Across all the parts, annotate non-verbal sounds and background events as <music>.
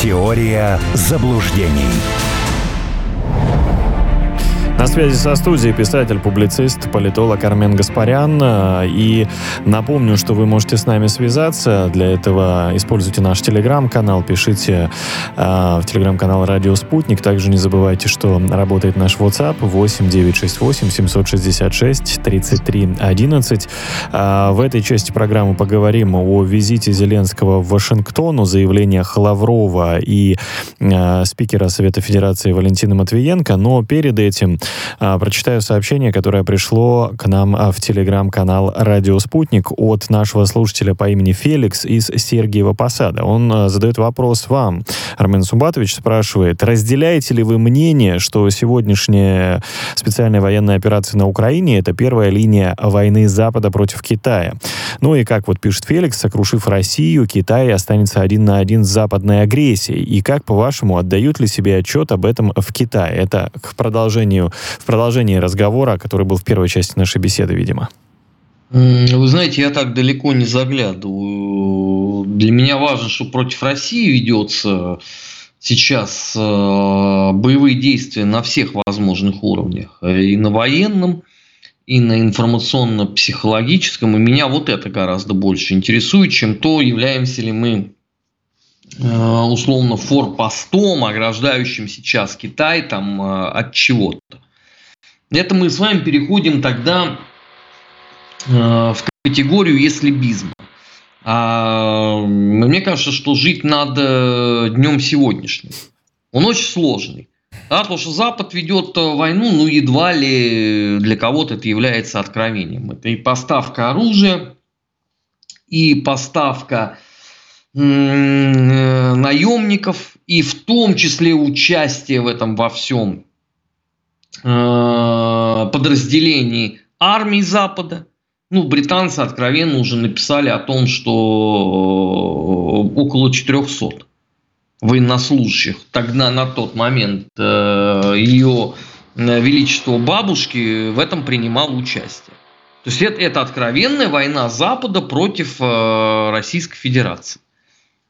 Теория заблуждений. На связи со студией писатель, публицист, политолог Армен Гаспарян. И напомню, что вы можете с нами связаться. Для этого используйте наш телеграм-канал, пишите э, в телеграм-канал Радио Спутник. Также не забывайте, что работает наш WhatsApp 8 968 766 33 11. Э, в этой части программы поговорим о визите Зеленского в Вашингтон, о заявлениях Лаврова и э, спикера Совета Федерации Валентина Матвиенко. Но перед этим а, прочитаю сообщение, которое пришло к нам а, в телеграм-канал «Радио Спутник» от нашего слушателя по имени Феликс из Сергиева Посада. Он а, задает вопрос вам. Армен Сумбатович спрашивает, разделяете ли вы мнение, что сегодняшняя специальная военная операция на Украине — это первая линия войны Запада против Китая? Ну и как вот пишет Феликс, сокрушив Россию, Китай останется один на один с западной агрессией. И как, по-вашему, отдают ли себе отчет об этом в Китае? Это к продолжению в продолжении разговора, который был в первой части нашей беседы, видимо. Вы знаете, я так далеко не заглядываю. Для меня важно, что против России ведется сейчас э, боевые действия на всех возможных уровнях. И на военном, и на информационно-психологическом. И меня вот это гораздо больше интересует, чем то, являемся ли мы э, условно форпостом, ограждающим сейчас Китай там э, от чего-то. Это мы с вами переходим тогда э, в категорию «если-бизма». А, мне кажется, что жить надо днем сегодняшним. Он очень сложный. Да, потому что Запад ведет войну, ну, едва ли для кого-то это является откровением. Это и поставка оружия, и поставка э, наемников, и в том числе участие в этом во всем Э, подразделений армии Запада. Ну, британцы откровенно уже написали о том, что э, около 400 военнослужащих тогда на тот момент э, ее величество бабушки в этом принимал участие. То есть это, это откровенная война Запада против Российской Федерации.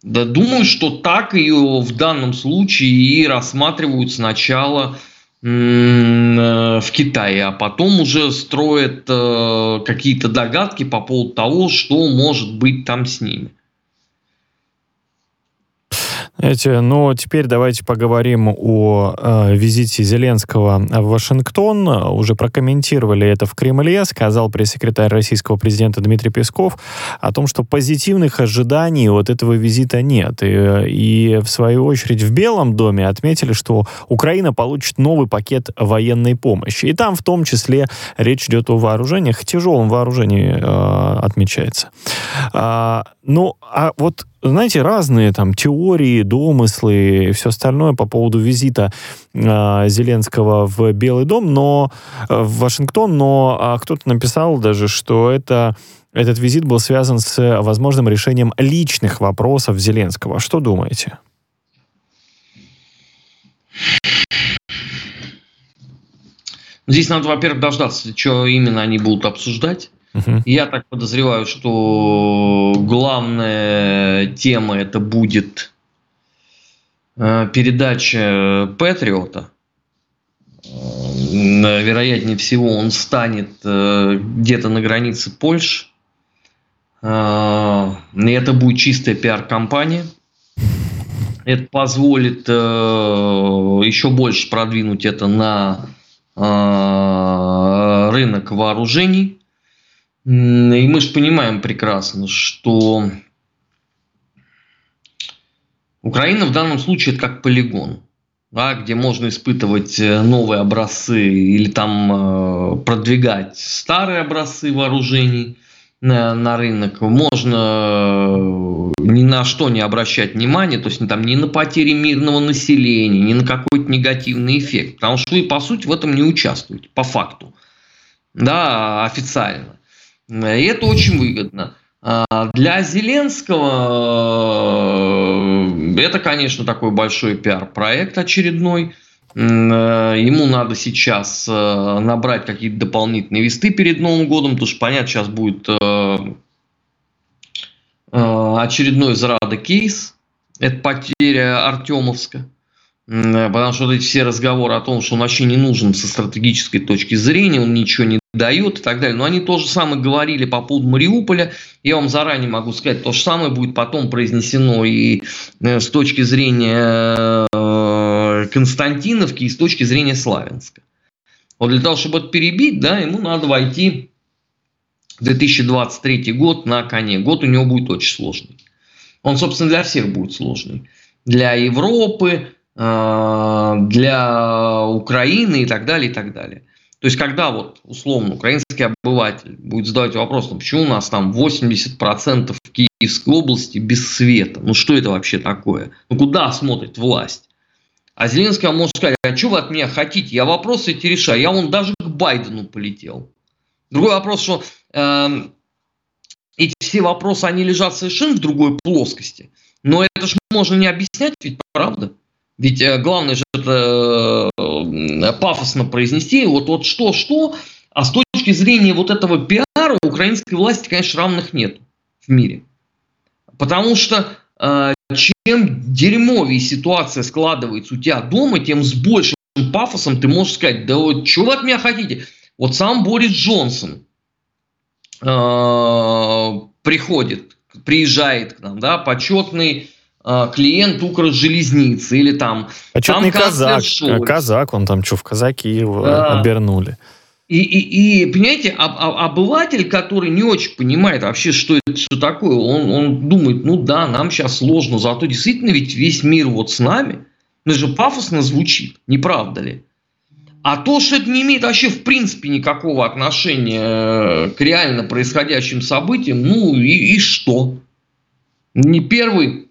Да, думаю, что так ее в данном случае и рассматривают сначала Э, в Китае, а потом уже строят э, какие-то догадки по поводу того, что может быть там с ними. Знаете, ну, теперь давайте поговорим о э, визите Зеленского в Вашингтон. Уже прокомментировали это в Кремле, сказал пресс-секретарь российского президента Дмитрий Песков о том, что позитивных ожиданий от этого визита нет. И, и в свою очередь в Белом доме отметили, что Украина получит новый пакет военной помощи. И там в том числе речь идет о вооружениях, тяжелом вооружении э, отмечается. А, ну, а вот знаете, разные там теории, домыслы и все остальное по поводу визита э, Зеленского в Белый дом, но э, в Вашингтон, но э, кто-то написал даже, что это этот визит был связан с возможным решением личных вопросов Зеленского. Что думаете? Здесь надо, во-первых, дождаться, что именно они будут обсуждать. Угу. Я так подозреваю, что главная тема это будет э, передача Патриота. Э, вероятнее всего, он станет э, где-то на границе Польши. И это будет чистая пиар-компания. Это позволит еще больше продвинуть это на рынок вооружений и мы же понимаем прекрасно, что Украина в данном случае это как полигон, да, где можно испытывать э, новые образцы или там э, продвигать старые образцы вооружений на, на рынок. Можно э, ни на что не обращать внимания, то есть там, ни на потери мирного населения, ни на какой-то негативный эффект, потому что вы, по сути, в этом не участвуете, по факту, да, официально. И это очень выгодно. А для Зеленского э, это, конечно, такой большой пиар-проект очередной. Э, ему надо сейчас э, набрать какие-то дополнительные весты перед Новым годом, потому что, понятно, сейчас будет очередной Зрада кейс. Это потеря Артемовска. Потому что вот эти все разговоры о том, что он вообще не нужен со стратегической точки зрения, он ничего не дает и так далее. Но они то же самое говорили по поводу Мариуполя. Я вам заранее могу сказать, то же самое будет потом произнесено и э, с точки зрения э, Константиновки, и с точки зрения Славянска. Вот для того, чтобы это перебить, да, ему надо войти в 2023 год на коне. Год у него будет очень сложный. Он, собственно, для всех будет сложный. Для Европы, э, для Украины и так далее, и так далее. То есть, когда вот, условно, украинский обыватель будет задавать вопрос, ну, почему у нас там 80% в Киевской области без света? Ну, что это вообще такое? Ну, куда смотрит власть? А Зеленский вам может сказать, а что вы от меня хотите? Я вопросы эти решаю. Я вон даже к Байдену полетел. Другой вопрос, что э, эти все вопросы, они лежат совершенно в другой плоскости. Но это же можно не объяснять, ведь правда? Ведь э, главное же это э, пафосно произнести, вот, вот что-что, а с точки зрения вот этого пиара украинской власти, конечно, равных нет в мире. Потому что э, чем дерьмовее ситуация складывается у тебя дома, тем с большим пафосом ты можешь сказать, да вот что вы от меня хотите? Вот сам Борис Джонсон приходит, приезжает к нам, да, почетный клиент Укржелезницы или там... Почетный там казак, Шольц. казак, он там что, в казаки его да. обернули. И, и, и понимаете, об, об, обыватель, который не очень понимает вообще, что это что такое, он, он думает, ну да, нам сейчас сложно, зато действительно ведь весь мир вот с нами. Ну же пафосно звучит, не правда ли? А то, что это не имеет вообще в принципе никакого отношения э, к реально происходящим событиям, ну и, и что? Не первый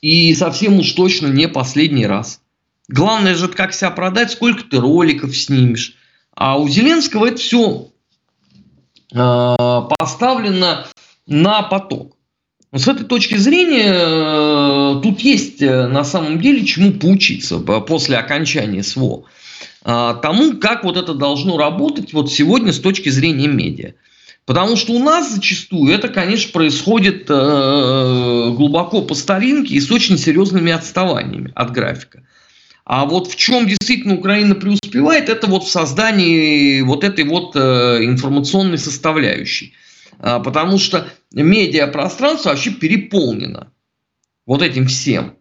и совсем уж точно не последний раз. Главное же, как себя продать, сколько ты роликов снимешь. А у Зеленского это все э, поставлено на поток. Но с этой точки зрения э, тут есть э, на самом деле чему поучиться после окончания СВО. Э, тому, как вот это должно работать вот сегодня с точки зрения медиа. Потому что у нас зачастую это, конечно, происходит э, глубоко по старинке и с очень серьезными отставаниями от графика. А вот в чем действительно Украина преуспевает, это вот в создании вот этой вот э, информационной составляющей. А, потому что медиапространство вообще переполнено вот этим всем.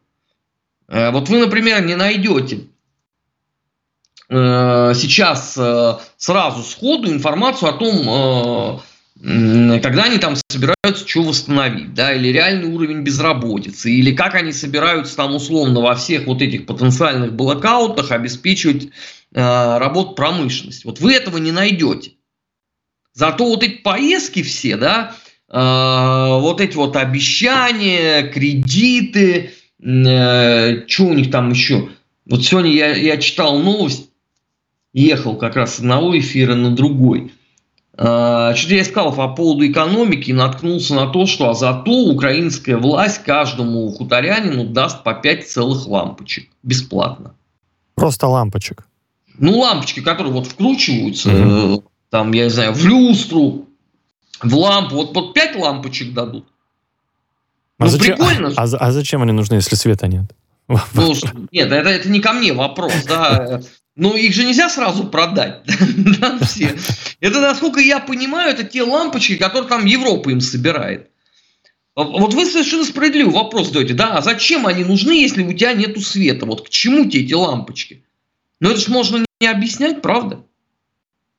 Э, вот вы, например, не найдете сейчас сразу сходу информацию о том, когда они там собираются что восстановить, да, или реальный уровень безработицы, или как они собираются там условно во всех вот этих потенциальных блокаутах обеспечивать э, работу промышленности. Вот вы этого не найдете. Зато вот эти поездки все, да, э, вот эти вот обещания, кредиты, э, что у них там еще. Вот сегодня я, я читал новость, ехал как раз с одного эфира на другой – что-то я искал по поводу экономики и наткнулся на то, что а зато украинская власть каждому хуторянину даст по 5 целых лампочек бесплатно. Просто лампочек? Ну, лампочки, которые вот вкручиваются, mm-hmm. там, я не знаю, в люстру, в лампу. Вот, вот 5 лампочек дадут. А, ну, зачем, прикольно. А, а зачем они нужны, если света нет? Ну, нет, это, это не ко мне вопрос, да. Но их же нельзя сразу продать, <laughs> да, все. Это, насколько я понимаю, это те лампочки, которые там Европа им собирает. Вот вы совершенно справедливый вопрос задаете, да, а зачем они нужны, если у тебя нету света? Вот к чему тебе эти лампочки? Ну это же можно не объяснять, правда?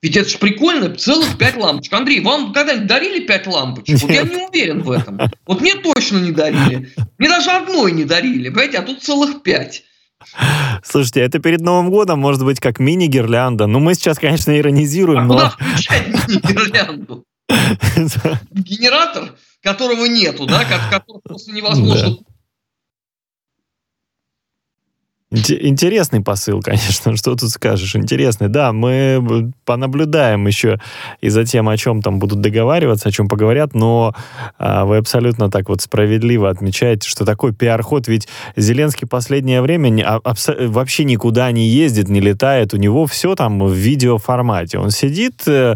Ведь это же прикольно, целых пять лампочек. Андрей, вам когда-нибудь дарили пять лампочек? Вот я не уверен в этом. Вот мне точно не дарили. Мне даже одной не дарили, понимаете, а тут целых пять. Слушайте, это перед Новым годом может быть как мини-гирлянда. Ну, мы сейчас, конечно, иронизируем, а но... <laughs> куда включать мини-гирлянду? <laughs> Генератор, которого нету, да, который просто невозможно... Интересный посыл, <laughs> конечно, что тут скажешь. Интересный. Да, мы понаблюдаем еще и за тем, о чем там будут договариваться, о чем поговорят, но а, вы абсолютно так вот справедливо отмечаете, что такой пиар-ход, ведь Зеленский последнее время не, а, вообще никуда не ездит, не летает, у него все там в видеоформате. Он сидит, э,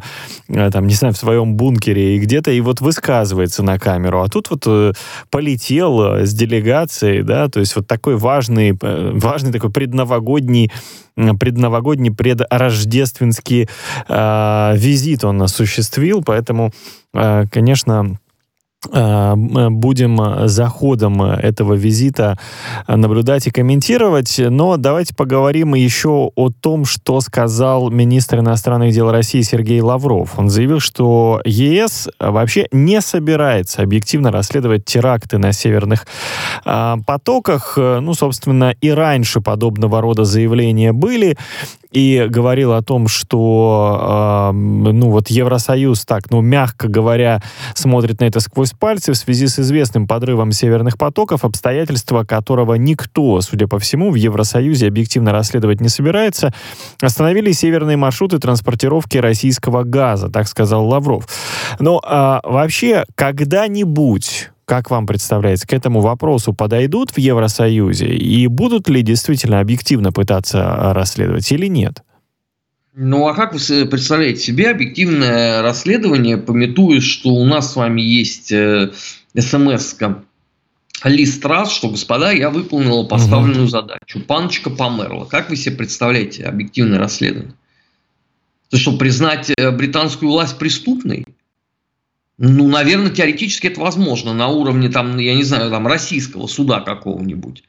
э, там, не знаю, в своем бункере и где-то и вот высказывается на камеру, а тут вот э, полетел с делегацией, да, то есть вот такой важный, важный важный такой предновогодний предновогодний, предрождественский э, визит он осуществил, поэтому, э, конечно, будем за ходом этого визита наблюдать и комментировать. Но давайте поговорим еще о том, что сказал министр иностранных дел России Сергей Лавров. Он заявил, что ЕС вообще не собирается объективно расследовать теракты на северных э, потоках. Ну, собственно, и раньше подобного рода заявления были и говорил о том, что, э, ну, вот Евросоюз так, ну, мягко говоря, смотрит на это сквозь пальцы в связи с известным подрывом северных потоков, обстоятельства которого никто, судя по всему, в Евросоюзе объективно расследовать не собирается, остановили северные маршруты транспортировки российского газа, так сказал Лавров. Но э, вообще, когда-нибудь как вам представляется, к этому вопросу подойдут в Евросоюзе и будут ли действительно объективно пытаться а, расследовать или нет? Ну, а как вы представляете себе объективное расследование, пометуя, что у нас с вами есть э, смс лист раз, что, господа, я выполнила поставленную угу. задачу. Паночка померла. Как вы себе представляете объективное расследование? То, что признать э, британскую власть преступной? Ну, наверное, теоретически это возможно на уровне, там, я не знаю, там, российского суда какого-нибудь.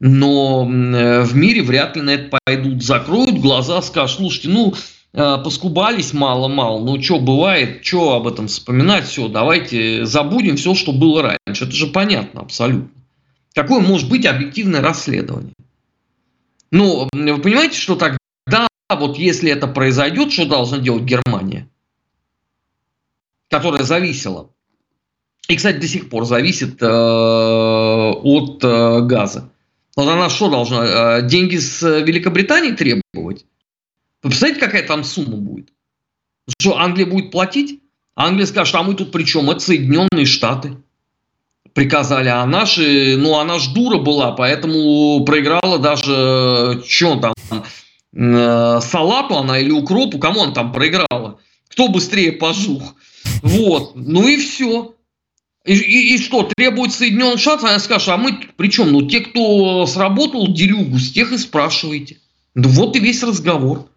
Но э, в мире вряд ли на это пойдут, закроют глаза, скажут, слушайте, ну, э, поскубались мало-мало, ну, что бывает, что об этом вспоминать, все, давайте забудем все, что было раньше. Это же понятно абсолютно. Какое может быть объективное расследование? Ну, вы понимаете, что тогда, вот если это произойдет, что должна делать Германия? Которая зависела, и, кстати, до сих пор зависит э, от э, газа. Вот она что должна? Э, деньги с Великобритании требовать? Вы представляете, какая там сумма будет? Что, Англия будет платить? Англия скажет, а мы тут при чем? Это Соединенные Штаты приказали, а наши, ну, она ж дура была, поэтому проиграла даже, что там, э, салату она или укропу, кому она там проиграла? Кто быстрее пожух? Вот, ну и все. И, и, и что, требует Соединенных Штатов, она скажет, а мы причем, ну те, кто сработал делюгу, с тех и спрашиваете. Да вот и весь разговор.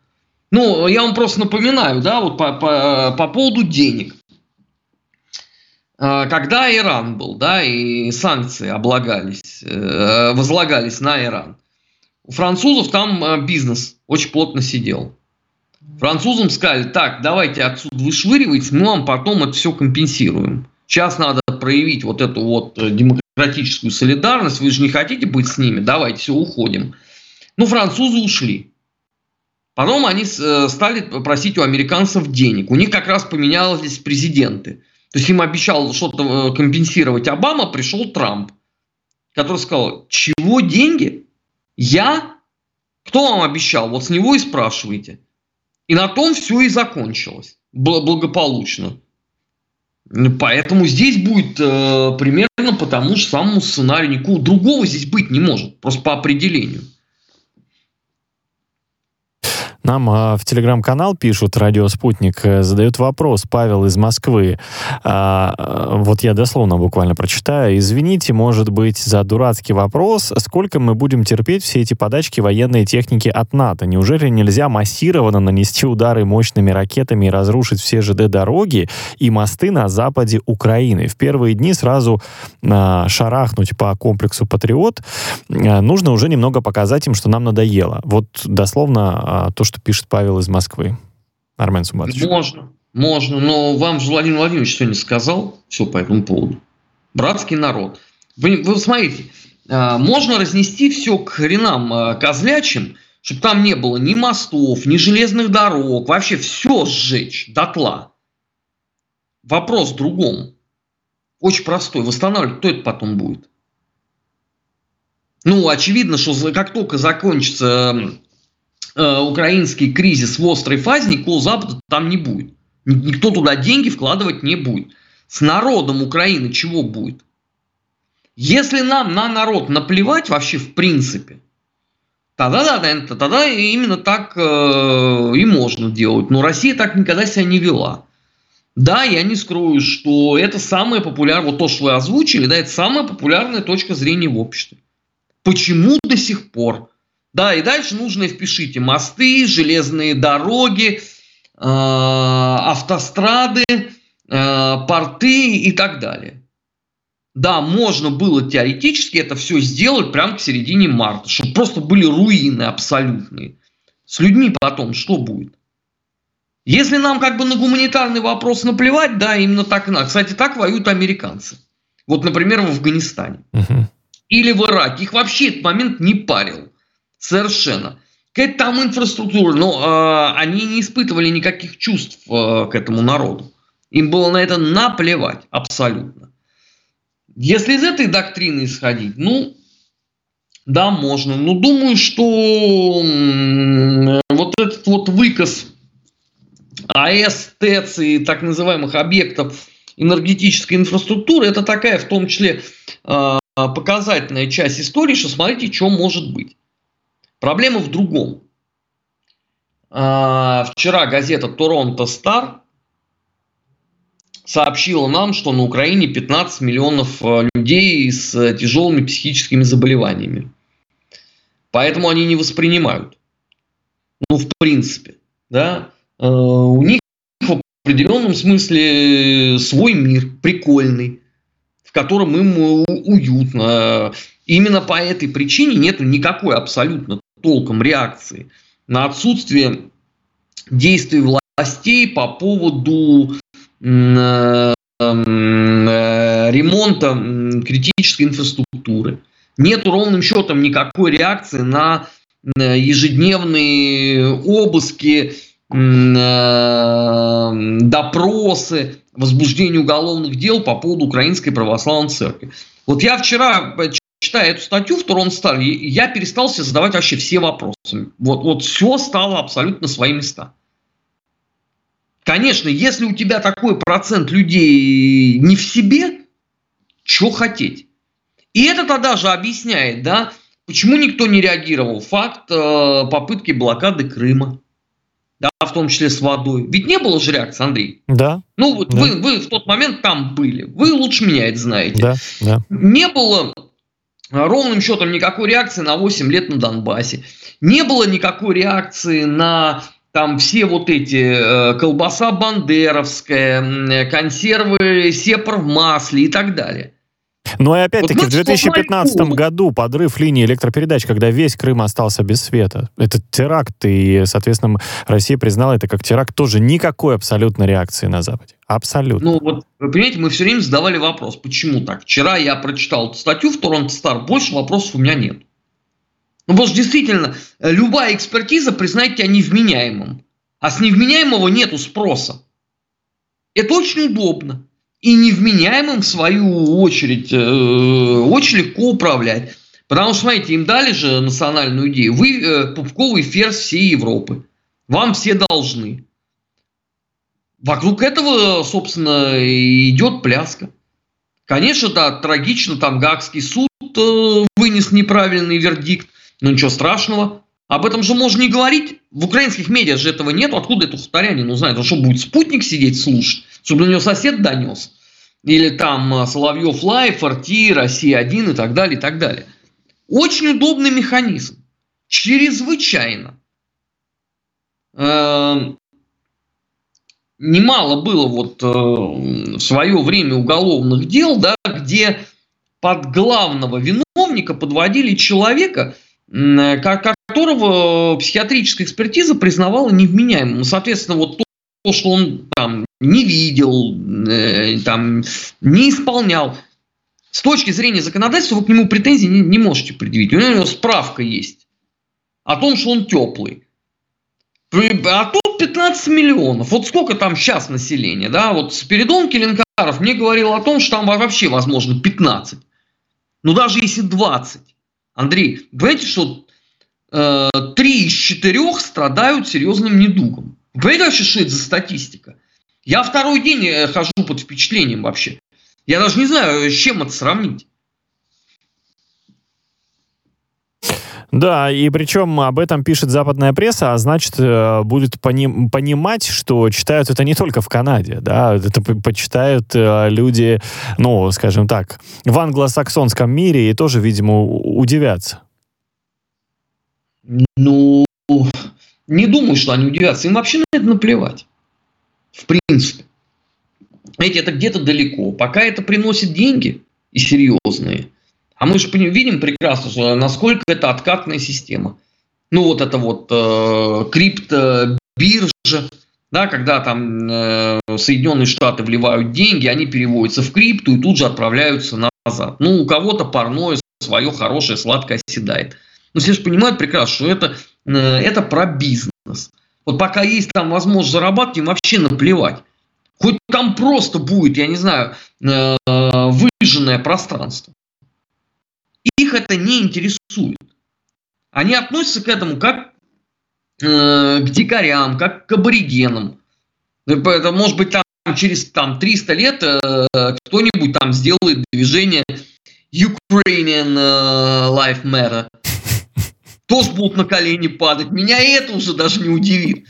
Ну, я вам просто напоминаю, да, вот по, по, по поводу денег. А, когда Иран был, да, и санкции облагались, э, возлагались на Иран, у французов там э, бизнес очень плотно сидел. Французам сказали, так, давайте отсюда вышвыривать, мы вам потом это все компенсируем. Сейчас надо проявить вот эту вот э, демократическую солидарность, вы же не хотите быть с ними, давайте все, уходим. Ну, французы ушли. Потом они э, стали просить у американцев денег. У них как раз поменялись президенты. То есть им обещал что-то э, компенсировать Обама, пришел Трамп, который сказал, чего деньги? Я? Кто вам обещал? Вот с него и спрашивайте. И на том все и закончилось благополучно. Поэтому здесь будет э, примерно по тому же самому сценарию. Никакого другого здесь быть не может, просто по определению. Нам э, в телеграм-канал пишут, радио «Спутник» э, задает вопрос, Павел из Москвы. А, э, вот я дословно буквально прочитаю. Извините, может быть, за дурацкий вопрос, сколько мы будем терпеть все эти подачки военной техники от НАТО? Неужели нельзя массированно нанести удары мощными ракетами и разрушить все ЖД-дороги и мосты на западе Украины? В первые дни сразу а, шарахнуть по комплексу «Патриот» а, нужно уже немного показать им, что нам надоело. Вот дословно а, то, что что пишет Павел из Москвы. Армен Суматович. Можно, можно, но вам же Владимир Владимирович сегодня сказал все по этому поводу. Братский народ. Вы, вы смотрите, а, можно разнести все к хренам а, козлячим, чтобы там не было ни мостов, ни железных дорог, вообще все сжечь дотла. Вопрос в другом. Очень простой. Восстанавливать кто это потом будет? Ну, очевидно, что как только закончится э, украинский кризис в острой фазе, никакого Запада там не будет. Никто туда деньги вкладывать не будет. С народом Украины чего будет? Если нам на народ наплевать вообще в принципе, тогда, да, тогда именно так э, и можно делать. Но Россия так никогда себя не вела. Да, я не скрою, что это самая популярная, вот то, что вы озвучили, да, это самая популярная точка зрения в обществе. Почему до сих пор? Да, и дальше нужно впишите мосты, железные дороги, э, автострады, э, порты и так далее. Да, можно было теоретически это все сделать прямо к середине марта, чтобы просто были руины абсолютные. С людьми потом что будет? Если нам как бы на гуманитарный вопрос наплевать, да, именно так и надо. Кстати, так воюют американцы. Вот, например, в Афганистане. Угу. Или в Ираке. Их вообще этот момент не парил. Совершенно. Какая-то там инфраструктура, но э, они не испытывали никаких чувств э, к этому народу. Им было на это наплевать абсолютно. Если из этой доктрины исходить, ну, да, можно. Но думаю, что вот этот вот выказ АЭС, ТЭЦ и так называемых объектов энергетической инфраструктуры, это такая в том числе а, показательная часть истории, что смотрите, что может быть. Проблема в другом. А, вчера газета Торонто Стар сообщила нам, что на Украине 15 миллионов э, людей с э, тяжелыми психическими заболеваниями. Поэтому они не воспринимают. Ну, в принципе. Да? Э, у них в определенном смысле свой мир, прикольный, в котором им уютно. Именно по этой причине нет никакой абсолютно толком реакции на отсутствие действий властей по поводу Э, ремонта критической инфраструктуры. Нет ровным счетом никакой реакции на э, ежедневные обыски, э, допросы, возбуждение уголовных дел по поводу Украинской Православной Церкви. Вот я вчера, читая эту статью в Турон Стар, я перестал себе задавать вообще все вопросы. Вот, вот все стало абсолютно свои места. Конечно, если у тебя такой процент людей не в себе, что хотеть? И это тогда же объясняет, да, почему никто не реагировал. Факт э, попытки блокады Крыма, да, в том числе с водой. Ведь не было же реакции, Андрей. Да. Ну, вот да. Вы, вы в тот момент там были. Вы лучше меня это знаете. Да, да. Не было ровным счетом никакой реакции на 8 лет на Донбассе. Не было никакой реакции на там все вот эти э, колбаса бандеровская, консервы сепар в масле и так далее. Ну и опять-таки вот, в 2015 году подрыв линии электропередач, когда весь Крым остался без света. Это теракт, и, соответственно, Россия признала это как теракт. Тоже никакой абсолютно реакции на Западе. Абсолютно. Ну вот, вы понимаете, мы все время задавали вопрос, почему так? Вчера я прочитал статью в Торонто Стар, больше вопросов у меня нет. Ну, потому что действительно, э, любая экспертиза признает тебя невменяемым. А с невменяемого нету спроса. Это очень удобно. И невменяемым, в свою очередь, э, очень легко управлять. Потому что, смотрите, им дали же национальную идею. Вы э, пупковый ферзь всей Европы. Вам все должны. Вокруг этого, собственно, идет пляска. Конечно, да, трагично, там Гагский суд вынес неправильный вердикт. Ну ничего страшного. Об этом же можно не говорить. В украинских медиа же этого нет. Откуда это хуторянин узнает? Он что, будет спутник сидеть слушать? Чтобы на него сосед донес? Или там э, Соловьев Live, RT, Россия-1 и так далее, и так далее. Очень удобный механизм. Чрезвычайно. Эм, немало было вот э, в свое время уголовных дел, да, где под главного виновника подводили человека, Э, которого психиатрическая экспертиза признавала невменяемым. Соответственно, вот что он там не видел, э, там, не исполнял, с точки зрения законодательства вы к нему претензий не, не можете предъявить. У него справка есть о том, что он теплый. А тут 15 миллионов. Вот сколько там сейчас населения, да? Вот Спиридон Келенкаров мне говорил о том, что там вообще возможно 15. Ну даже если 20. Андрей, понимаете, что э, три из четырех страдают серьезным недугом. Понимаете что это за статистика? Я второй день э, хожу под впечатлением вообще. Я даже не знаю, с чем это сравнить. Да, и причем об этом пишет западная пресса, а значит, э, будет пони- понимать, что читают это не только в Канаде, да, это почитают э, люди, ну, скажем так, в англосаксонском мире и тоже, видимо, удивятся. Ну, не думаю, что они удивятся. Им вообще на это наплевать. В принципе. Эти это где-то далеко. Пока это приносит деньги и серьезные, а мы же видим прекрасно, что насколько это откатная система. Ну вот это вот э, криптобиржа, да, когда там э, Соединенные Штаты вливают деньги, они переводятся в крипту и тут же отправляются назад. Ну, у кого-то парное свое хорошее сладкое оседает. Но все же понимают прекрасно, что это, это про бизнес. Вот пока есть там возможность зарабатывать, им вообще наплевать. Хоть там просто будет, я не знаю, э, выжженное пространство их это не интересует. Они относятся к этому как э, к дикарям, как к аборигенам. Это может быть там через там, 300 лет э, кто-нибудь там сделает движение Ukrainian э, Life Matter. Тоже будут на колени падать. Меня это уже даже не удивит.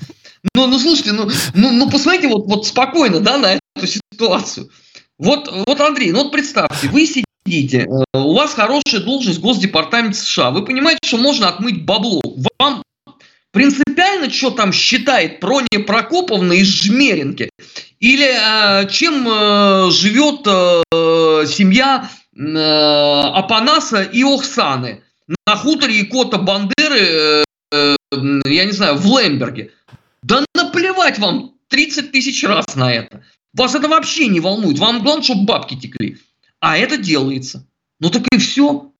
Ну, ну слушайте, ну, ну, ну посмотрите вот, вот спокойно да, на эту ситуацию. Вот, вот, Андрей, ну вот представьте, вы сидите э, у вас хорошая должность в Госдепартаменте США. Вы понимаете, что можно отмыть бабло. Вам принципиально, что там считает Проня Прокоповна из Жмеринки? Или э, чем э, живет э, семья э, Апанаса и Охсаны на хуторе Икота Бандеры, э, я не знаю, в Лемберге? Да наплевать вам 30 тысяч раз на это. Вас это вообще не волнует. Вам главное, чтобы бабки текли. А это делается. Ну так и все.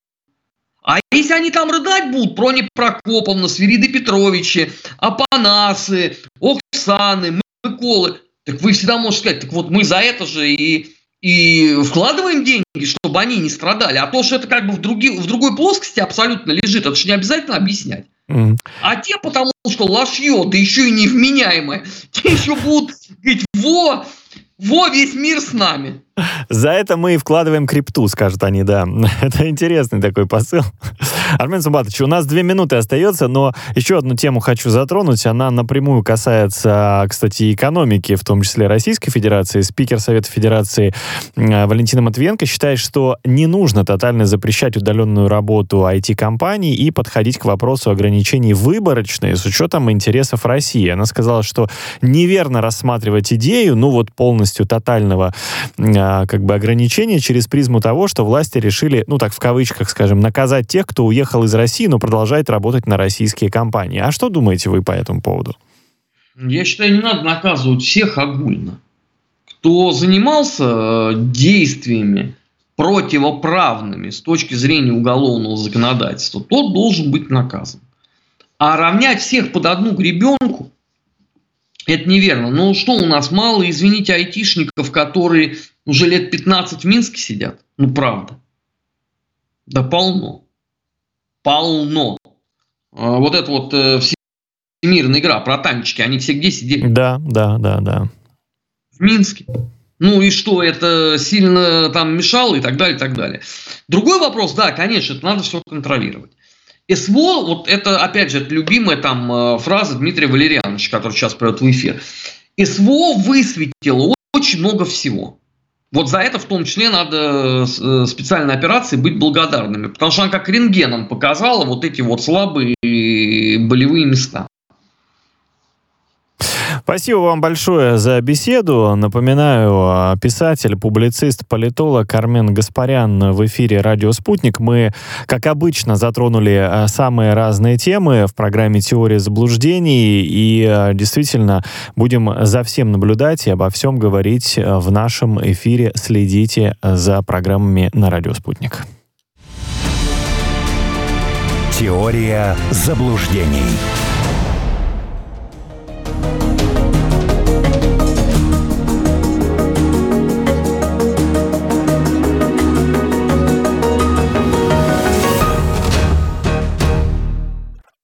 А если они там рыдать будут, Прони Прокоповна, Свириды Петровичи, Апанасы, Оксаны, Миколы, так вы всегда можете сказать, так вот мы за это же и, и вкладываем деньги, чтобы они не страдали. А то, что это как бы в, други, в другой плоскости абсолютно лежит, это же не обязательно объяснять. Mm. А те, потому что лошье, да еще и невменяемое, <laughs> те еще будут говорить, во, во, весь мир с нами. За это мы и вкладываем крипту, скажут они, да. <laughs> Это интересный такой посыл. Армен Сумбатович, у нас две минуты остается, но еще одну тему хочу затронуть. Она напрямую касается, кстати, экономики, в том числе Российской Федерации. Спикер Совета Федерации Валентина Матвиенко считает, что не нужно тотально запрещать удаленную работу IT-компаний и подходить к вопросу ограничений выборочной с учетом интересов России. Она сказала, что неверно рассматривать идею, ну вот полностью тотального а, как бы ограничения через призму того, что власти решили, ну так в кавычках, скажем, наказать тех, кто уехал из России, но продолжает работать на российские компании. А что думаете вы по этому поводу? Я считаю, не надо наказывать всех огульно. Кто занимался э, действиями противоправными с точки зрения уголовного законодательства, тот должен быть наказан. А равнять всех под одну гребенку это неверно. Ну что, у нас мало, извините, айтишников, которые уже лет 15 в Минске сидят? Ну правда. Да полно. Полно. А, вот это вот э, всемирная игра про танчики, они все где сидели? Да, да, да, да. В Минске. Ну и что, это сильно там мешало и так далее, и так далее. Другой вопрос, да, конечно, это надо все контролировать. СВО, вот это, опять же, это любимая там э, фраза Дмитрия Валерьяновича, который сейчас придет в эфир. СВО высветило очень много всего. Вот за это в том числе надо э, специальной операции быть благодарными, потому что она как рентгеном показала вот эти вот слабые болевые места. Спасибо вам большое за беседу. Напоминаю, а, писатель, публицист, политолог Армен Гаспарян в эфире «Радио Спутник». Мы, как обычно, затронули а, самые разные темы в программе «Теория заблуждений» и а, действительно будем за всем наблюдать и обо всем говорить в нашем эфире. Следите за программами на «Радио Спутник». Теория заблуждений.